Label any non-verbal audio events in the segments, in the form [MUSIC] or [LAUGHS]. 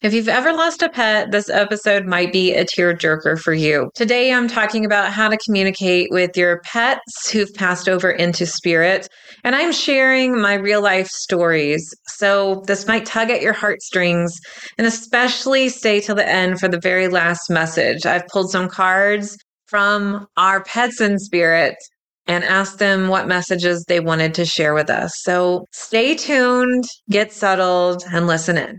If you've ever lost a pet, this episode might be a tearjerker for you. Today, I'm talking about how to communicate with your pets who've passed over into spirit, and I'm sharing my real life stories. So, this might tug at your heartstrings, and especially stay till the end for the very last message. I've pulled some cards from our pets in spirit and asked them what messages they wanted to share with us. So, stay tuned, get settled, and listen in.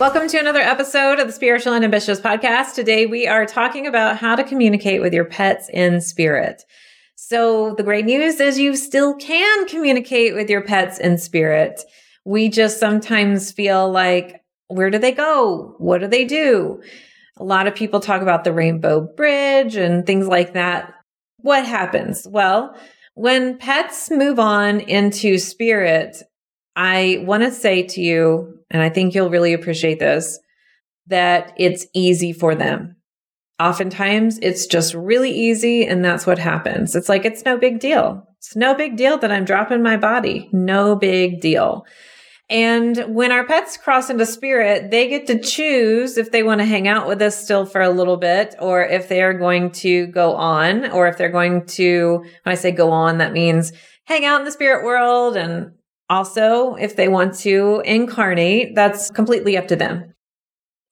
Welcome to another episode of the Spiritual and Ambitious podcast. Today we are talking about how to communicate with your pets in spirit. So the great news is you still can communicate with your pets in spirit. We just sometimes feel like, where do they go? What do they do? A lot of people talk about the rainbow bridge and things like that. What happens? Well, when pets move on into spirit, I want to say to you, and I think you'll really appreciate this, that it's easy for them. Oftentimes it's just really easy and that's what happens. It's like, it's no big deal. It's no big deal that I'm dropping my body. No big deal. And when our pets cross into spirit, they get to choose if they want to hang out with us still for a little bit or if they are going to go on or if they're going to, when I say go on, that means hang out in the spirit world and also, if they want to incarnate, that's completely up to them.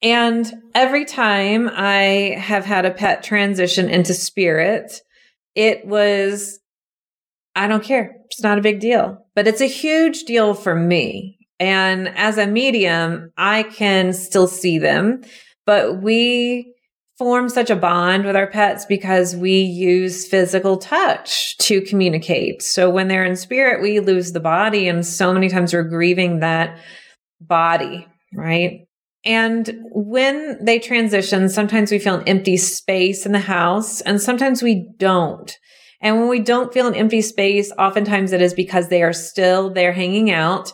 And every time I have had a pet transition into spirit, it was, I don't care. It's not a big deal, but it's a huge deal for me. And as a medium, I can still see them, but we form such a bond with our pets because we use physical touch to communicate. So when they're in spirit, we lose the body. And so many times we're grieving that body, right? And when they transition, sometimes we feel an empty space in the house and sometimes we don't. And when we don't feel an empty space, oftentimes it is because they are still there hanging out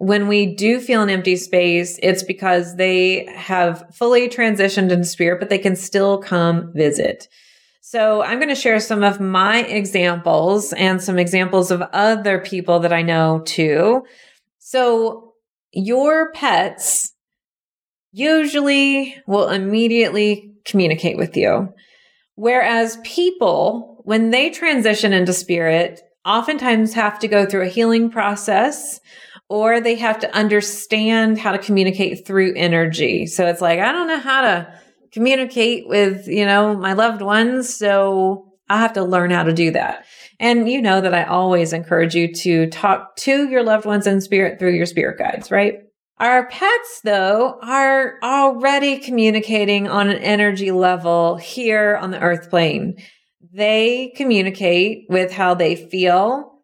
when we do feel an empty space, it's because they have fully transitioned into spirit, but they can still come visit. So I'm going to share some of my examples and some examples of other people that I know too. So your pets usually will immediately communicate with you. Whereas people, when they transition into spirit, oftentimes have to go through a healing process or they have to understand how to communicate through energy. So it's like, I don't know how to communicate with, you know, my loved ones. So I have to learn how to do that. And you know that I always encourage you to talk to your loved ones in spirit through your spirit guides, right? Our pets, though, are already communicating on an energy level here on the earth plane. They communicate with how they feel,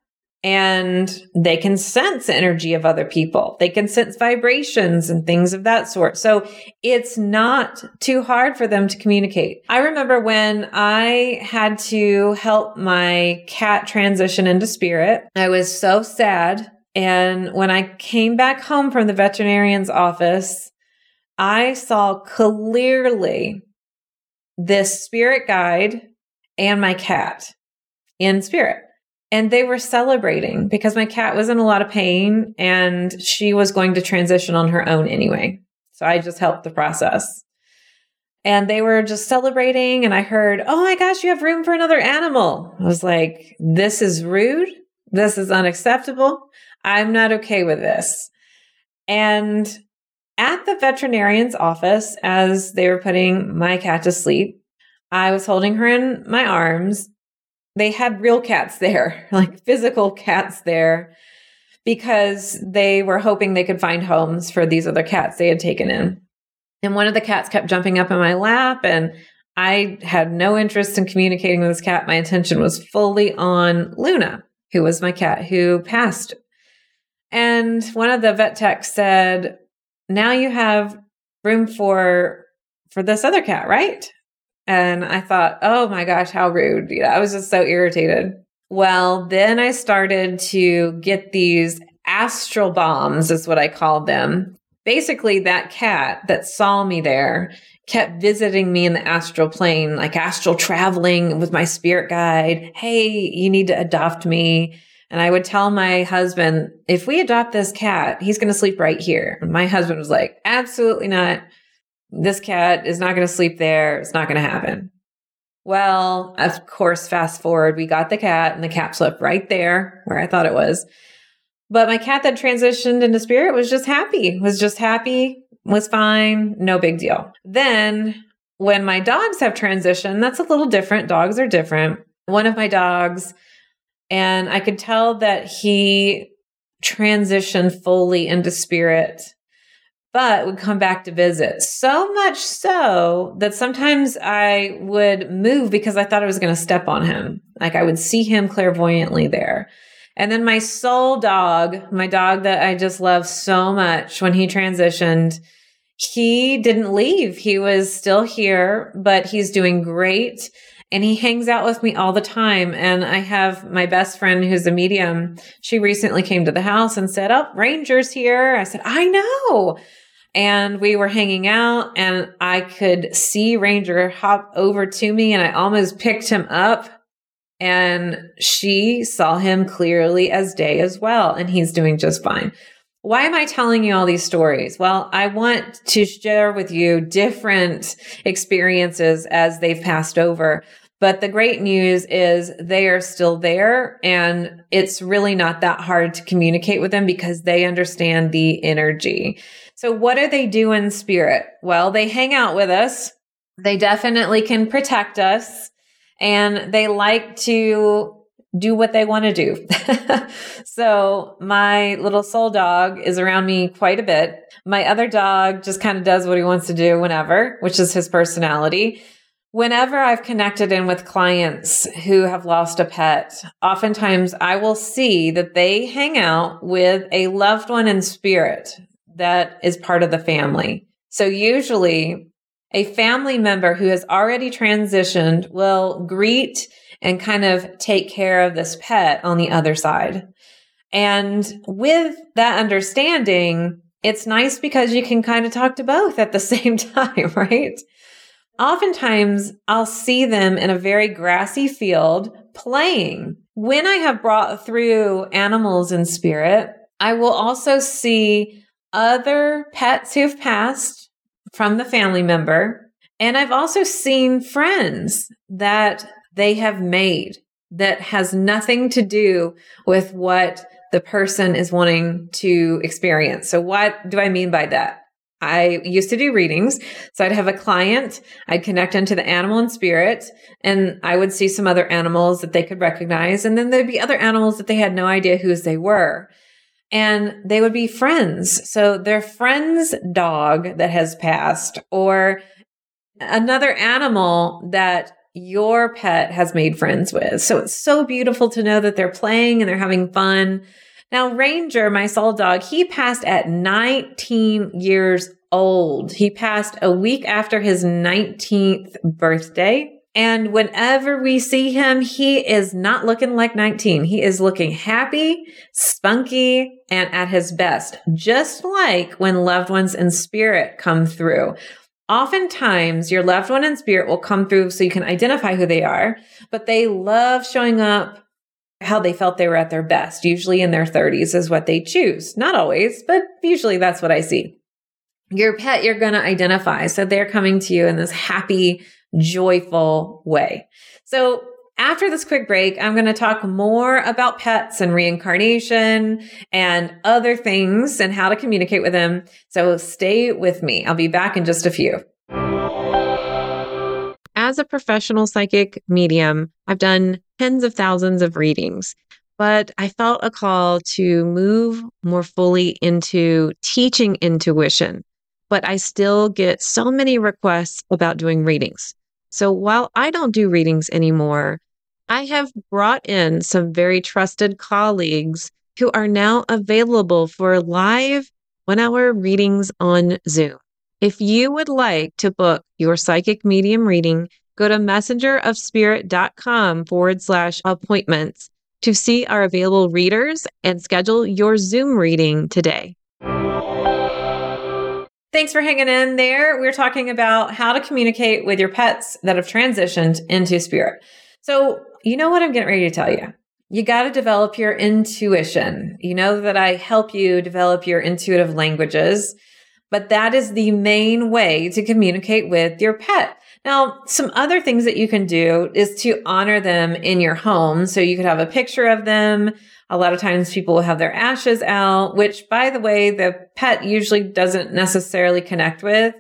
and they can sense energy of other people. They can sense vibrations and things of that sort. So it's not too hard for them to communicate. I remember when I had to help my cat transition into spirit, I was so sad. And when I came back home from the veterinarian's office, I saw clearly this spirit guide and my cat in spirit and they were celebrating because my cat was in a lot of pain and she was going to transition on her own anyway. So I just helped the process. And they were just celebrating and I heard, "Oh my gosh, you have room for another animal." I was like, "This is rude. This is unacceptable. I'm not okay with this." And at the veterinarian's office as they were putting my cat to sleep, I was holding her in my arms they had real cats there, [LAUGHS] like physical cats there, because they were hoping they could find homes for these other cats they had taken in. And one of the cats kept jumping up in my lap, and I had no interest in communicating with this cat. My attention was fully on Luna, who was my cat who passed. And one of the vet techs said, now you have room for for this other cat, right? And I thought, oh my gosh, how rude. You know, I was just so irritated. Well, then I started to get these astral bombs, is what I called them. Basically, that cat that saw me there kept visiting me in the astral plane, like astral traveling with my spirit guide. Hey, you need to adopt me. And I would tell my husband, if we adopt this cat, he's going to sleep right here. And my husband was like, absolutely not. This cat is not going to sleep there. It's not going to happen. Well, of course, fast forward, we got the cat and the cat slept right there where I thought it was. But my cat that transitioned into spirit was just happy, was just happy, was fine, no big deal. Then when my dogs have transitioned, that's a little different. Dogs are different. One of my dogs, and I could tell that he transitioned fully into spirit but would come back to visit. So much so that sometimes I would move because I thought I was going to step on him. Like I would see him clairvoyantly there. And then my soul dog, my dog that I just love so much when he transitioned, he didn't leave. He was still here, but he's doing great and he hangs out with me all the time. And I have my best friend who's a medium. She recently came to the house and said, Oh, Ranger's here. I said, I know and we were hanging out and I could see Ranger hop over to me and I almost picked him up and she saw him clearly as day as well and he's doing just fine. Why am I telling you all these stories? Well, I want to share with you different experiences as they've passed over. But the great news is they are still there and it's really not that hard to communicate with them because they understand the energy. So what do they do in spirit? Well, they hang out with us. They definitely can protect us and they like to do what they want to do. [LAUGHS] so my little soul dog is around me quite a bit. My other dog just kind of does what he wants to do whenever, which is his personality. Whenever I've connected in with clients who have lost a pet, oftentimes I will see that they hang out with a loved one in spirit that is part of the family. So usually a family member who has already transitioned will greet and kind of take care of this pet on the other side. And with that understanding, it's nice because you can kind of talk to both at the [LAUGHS] same time, right? Oftentimes, I'll see them in a very grassy field playing. When I have brought through animals in spirit, I will also see other pets who've passed from the family member. And I've also seen friends that they have made that has nothing to do with what the person is wanting to experience. So, what do I mean by that? I used to do readings. So I'd have a client, I'd connect into the animal and spirit, and I would see some other animals that they could recognize. And then there'd be other animals that they had no idea whose they were and they would be friends. So their friend's dog that has passed or another animal that your pet has made friends with. So it's so beautiful to know that they're playing and they're having fun. Now, Ranger, my soul dog, he passed at 19 years old. He passed a week after his 19th birthday. And whenever we see him, he is not looking like 19. He is looking happy, spunky, and at his best, just like when loved ones in spirit come through. Oftentimes, your loved one in spirit will come through so you can identify who they are, but they love showing up how they felt they were at their best. Usually in their 30s is what they choose. Not always, but usually that's what I see. Your pet, you're going to identify. So they're coming to you in this happy, joyful way. So after this quick break, I'm going to talk more about pets and reincarnation and other things and how to communicate with them. So stay with me. I'll be back in just a few. As a professional psychic medium, I've done tens of thousands of readings, but I felt a call to move more fully into teaching intuition. But I still get so many requests about doing readings. So while I don't do readings anymore, I have brought in some very trusted colleagues who are now available for live one hour readings on Zoom. If you would like to book your psychic medium reading, go to messengerofspirit.com forward slash appointments to see our available readers and schedule your Zoom reading today. Thanks for hanging in there. We're talking about how to communicate with your pets that have transitioned into spirit. So, you know what I'm getting ready to tell you. You got to develop your intuition. You know that I help you develop your intuitive languages, but that is the main way to communicate with your pet. Now, some other things that you can do is to honor them in your home. So you could have a picture of them. A lot of times people will have their ashes out, which by the way, the pet usually doesn't necessarily connect with.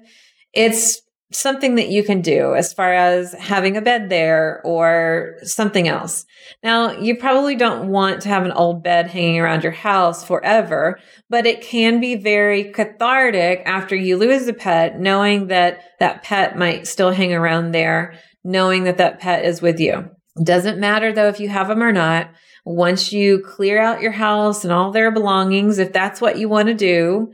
It's something that you can do as far as having a bed there or something else. Now, you probably don't want to have an old bed hanging around your house forever, but it can be very cathartic after you lose a pet, knowing that that pet might still hang around there, knowing that that pet is with you. Doesn't matter though if you have them or not. Once you clear out your house and all their belongings, if that's what you want to do,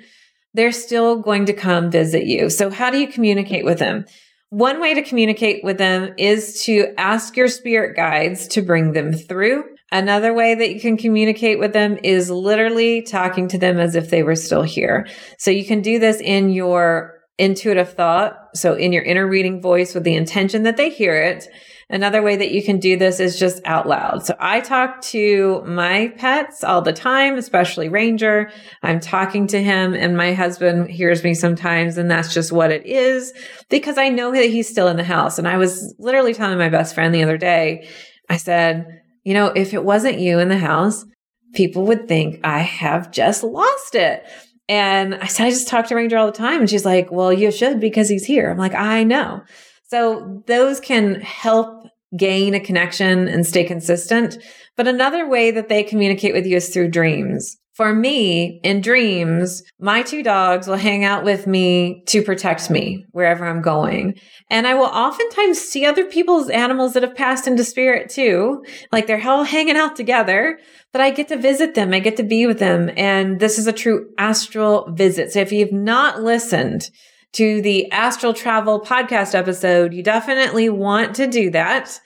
they're still going to come visit you. So how do you communicate with them? One way to communicate with them is to ask your spirit guides to bring them through. Another way that you can communicate with them is literally talking to them as if they were still here. So you can do this in your intuitive thought. So in your inner reading voice with the intention that they hear it. Another way that you can do this is just out loud. So I talk to my pets all the time, especially Ranger. I'm talking to him and my husband hears me sometimes and that's just what it is because I know that he's still in the house. And I was literally telling my best friend the other day, I said, you know, if it wasn't you in the house, people would think I have just lost it. And I said, I just talk to Ranger all the time. And she's like, well, you should because he's here. I'm like, I know. So those can help gain a connection and stay consistent. But another way that they communicate with you is through dreams. For me, in dreams, my two dogs will hang out with me to protect me wherever I'm going. And I will oftentimes see other people's animals that have passed into spirit too. Like they're all hanging out together, but I get to visit them. I get to be with them. And this is a true astral visit. So if you've not listened to the astral travel podcast episode, you definitely want to do that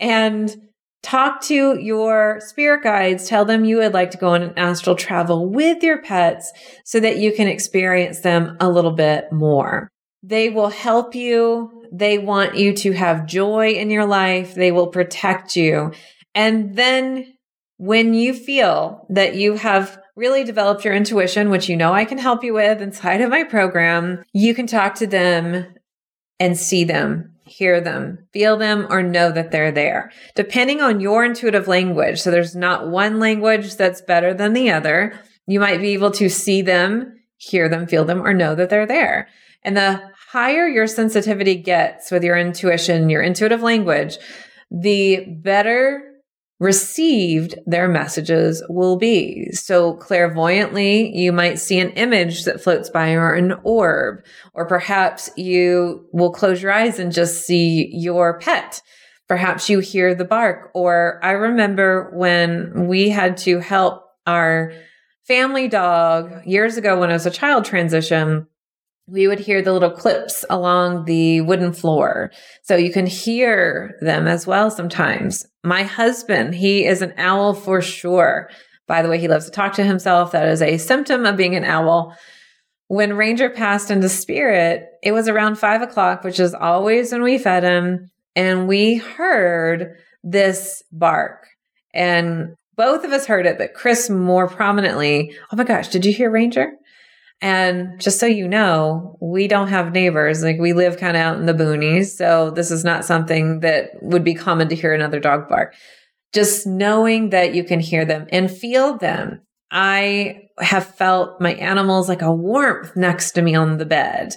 and talk to your spirit guides. Tell them you would like to go on an astral travel with your pets so that you can experience them a little bit more. They will help you. They want you to have joy in your life. They will protect you. And then when you feel that you have really developed your intuition, which you know I can help you with inside of my program, you can talk to them and see them, hear them, feel them, or know that they're there, depending on your intuitive language. So there's not one language that's better than the other. You might be able to see them, hear them, feel them, or know that they're there. And the higher your sensitivity gets with your intuition, your intuitive language, the better received their messages will be. So clairvoyantly, you might see an image that floats by or an orb, or perhaps you will close your eyes and just see your pet. Perhaps you hear the bark. Or I remember when we had to help our family dog years ago when I was a child transition we would hear the little clips along the wooden floor. So you can hear them as well sometimes. My husband, he is an owl for sure. By the way, he loves to talk to himself. That is a symptom of being an owl. When Ranger passed into spirit, it was around five o'clock, which is always when we fed him. And we heard this bark. And both of us heard it, but Chris more prominently. Oh my gosh, did you hear Ranger? And just so you know, we don't have neighbors. Like we live kind of out in the boonies. So this is not something that would be common to hear another dog bark. Just knowing that you can hear them and feel them. I have felt my animals like a warmth next to me on the bed.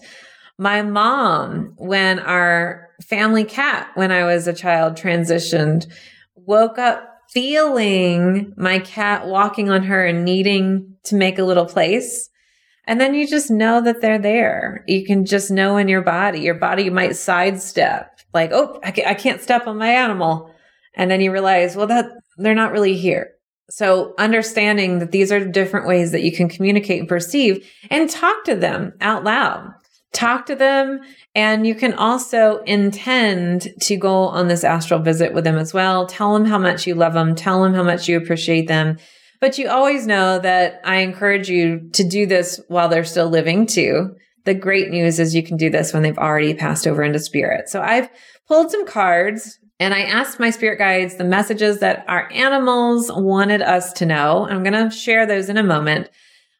My mom, when our family cat, when I was a child, transitioned, woke up feeling my cat walking on her and needing to make a little place and then you just know that they're there. You can just know in your body. Your body might sidestep, like, oh, I can't step on my animal. And then you realize, well, that they're not really here. So understanding that these are different ways that you can communicate and perceive and talk to them out loud. Talk to them and you can also intend to go on this astral visit with them as well. Tell them how much you love them. Tell them how much you appreciate them. But you always know that I encourage you to do this while they're still living too. The great news is you can do this when they've already passed over into spirit. So I've pulled some cards and I asked my spirit guides the messages that our animals wanted us to know. I'm going to share those in a moment.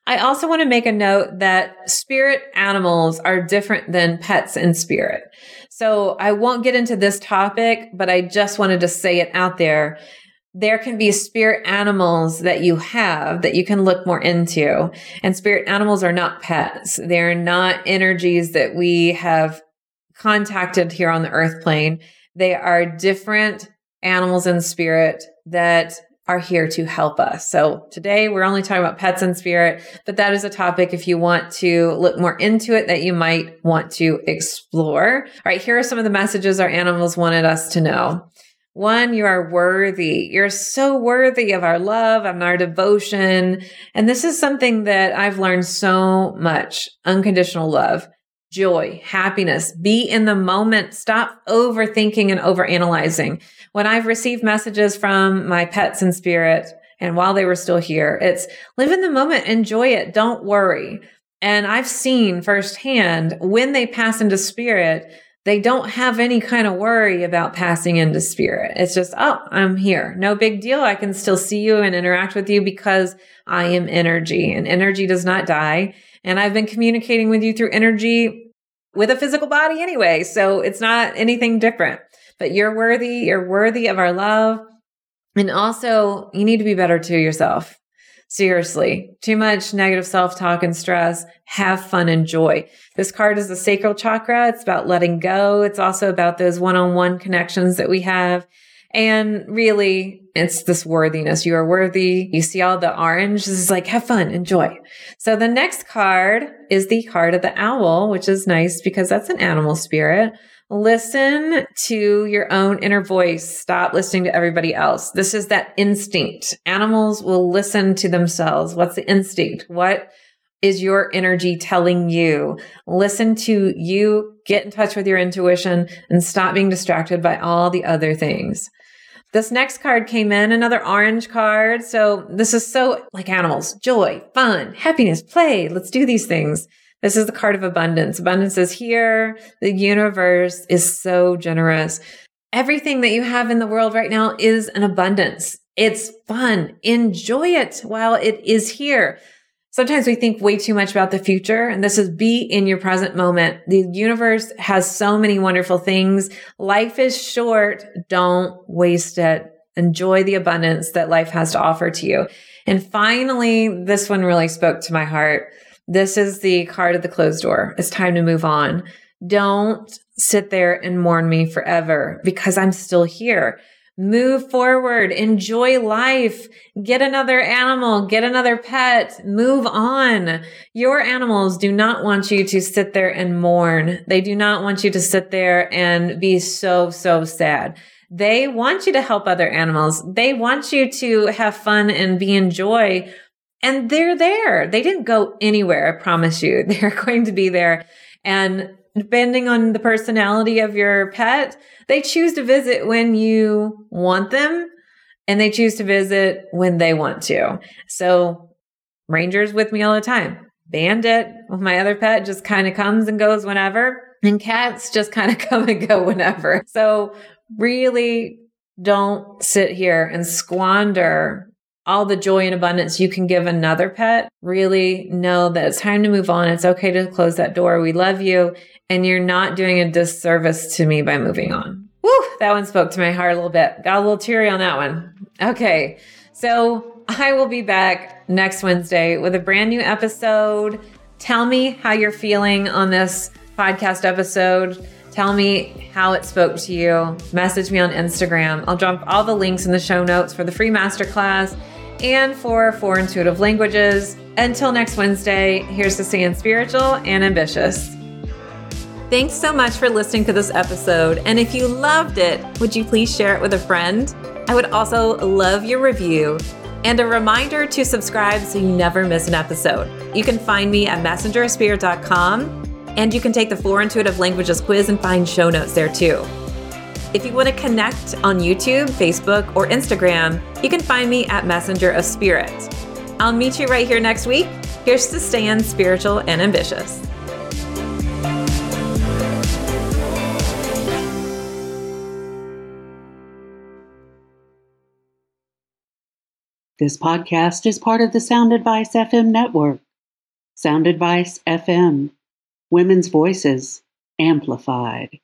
I also want to make a note that spirit animals are different than pets in spirit. So I won't get into this topic, but I just wanted to say it out there. There can be spirit animals that you have that you can look more into. And spirit animals are not pets. They're not energies that we have contacted here on the earth plane. They are different animals in spirit that are here to help us. So today we're only talking about pets and spirit, but that is a topic if you want to look more into it that you might want to explore. All right, here are some of the messages our animals wanted us to know. One, you are worthy. You're so worthy of our love and our devotion. And this is something that I've learned so much unconditional love joy, happiness, be in the moment, stop overthinking and overanalyzing. When I've received messages from my pets in spirit, and while they were still here, it's live in the moment, enjoy it, don't worry. And I've seen firsthand when they pass into spirit, they don't have any kind of worry about passing into spirit. It's just, oh, I'm here. No big deal. I can still see you and interact with you because I am energy and energy does not die. And I've been communicating with you through energy with a physical body anyway. So it's not anything different, but you're worthy. You're worthy of our love. And also you need to be better to yourself. Seriously, too much negative self talk and stress. Have fun and joy. This card is the sacral chakra. It's about letting go. It's also about those one on one connections that we have. And really, it's this worthiness. You are worthy. You see all the orange. This is like, have fun, enjoy. So the next card is the card of the owl, which is nice because that's an animal spirit. Listen to your own inner voice. Stop listening to everybody else. This is that instinct. Animals will listen to themselves. What's the instinct? What is your energy telling you? Listen to you, get in touch with your intuition and stop being distracted by all the other things. This next card came in, another orange card. So this is so like animals, joy, fun, happiness, play. Let's do these things. This is the card of abundance. Abundance is here. The universe is so generous. Everything that you have in the world right now is an abundance. It's fun. Enjoy it while it is here. Sometimes we think way too much about the future and this is be in your present moment. The universe has so many wonderful things. Life is short. Don't waste it. Enjoy the abundance that life has to offer to you. And finally, this one really spoke to my heart. This is the card of the closed door. It's time to move on. Don't sit there and mourn me forever because I'm still here. Move forward, enjoy life, get another animal, get another pet, move on. Your animals do not want you to sit there and mourn. They do not want you to sit there and be so, so sad. They want you to help other animals. They want you to have fun and be in joy. And they're there. They didn't go anywhere. I promise you. [LAUGHS] They're going to be there. And depending on the personality of your pet, they choose to visit when you want them and they choose to visit when they want to. So Ranger's with me all the time. Bandit with my other pet just kind of comes and goes whenever. And cats just kind of [LAUGHS] come and go whenever. So really don't sit here and squander all the joy and abundance you can give another pet. Really know that it's time to move on. It's okay to close that door. We love you and you're not doing a disservice to me by moving on. Woo, that one spoke to my heart a little bit. Got a little teary on that one. Okay, so I will be back next Wednesday with a brand new episode. Tell me how you're feeling on this podcast episode. Tell me how it spoke to you. Message me on Instagram. I'll drop all the links in the show notes for the free masterclass and for Four Intuitive Languages. Until next Wednesday, here's to staying spiritual and ambitious. Thanks so much for listening to this episode. And if you loved it, would you please share it with a friend? I would also love your review. and a reminder to subscribe so you never miss an episode. You can find me at messengerspirit.com, and you can take the Four Intuitive Languages quiz and find show notes there too. If you want to connect on YouTube, Facebook, or Instagram, you can find me at Messenger of Spirit. I'll meet you right here next week. Here's to staying spiritual and ambitious. This podcast is part of the Sound Advice FM network. Sound Advice FM, women's voices amplified.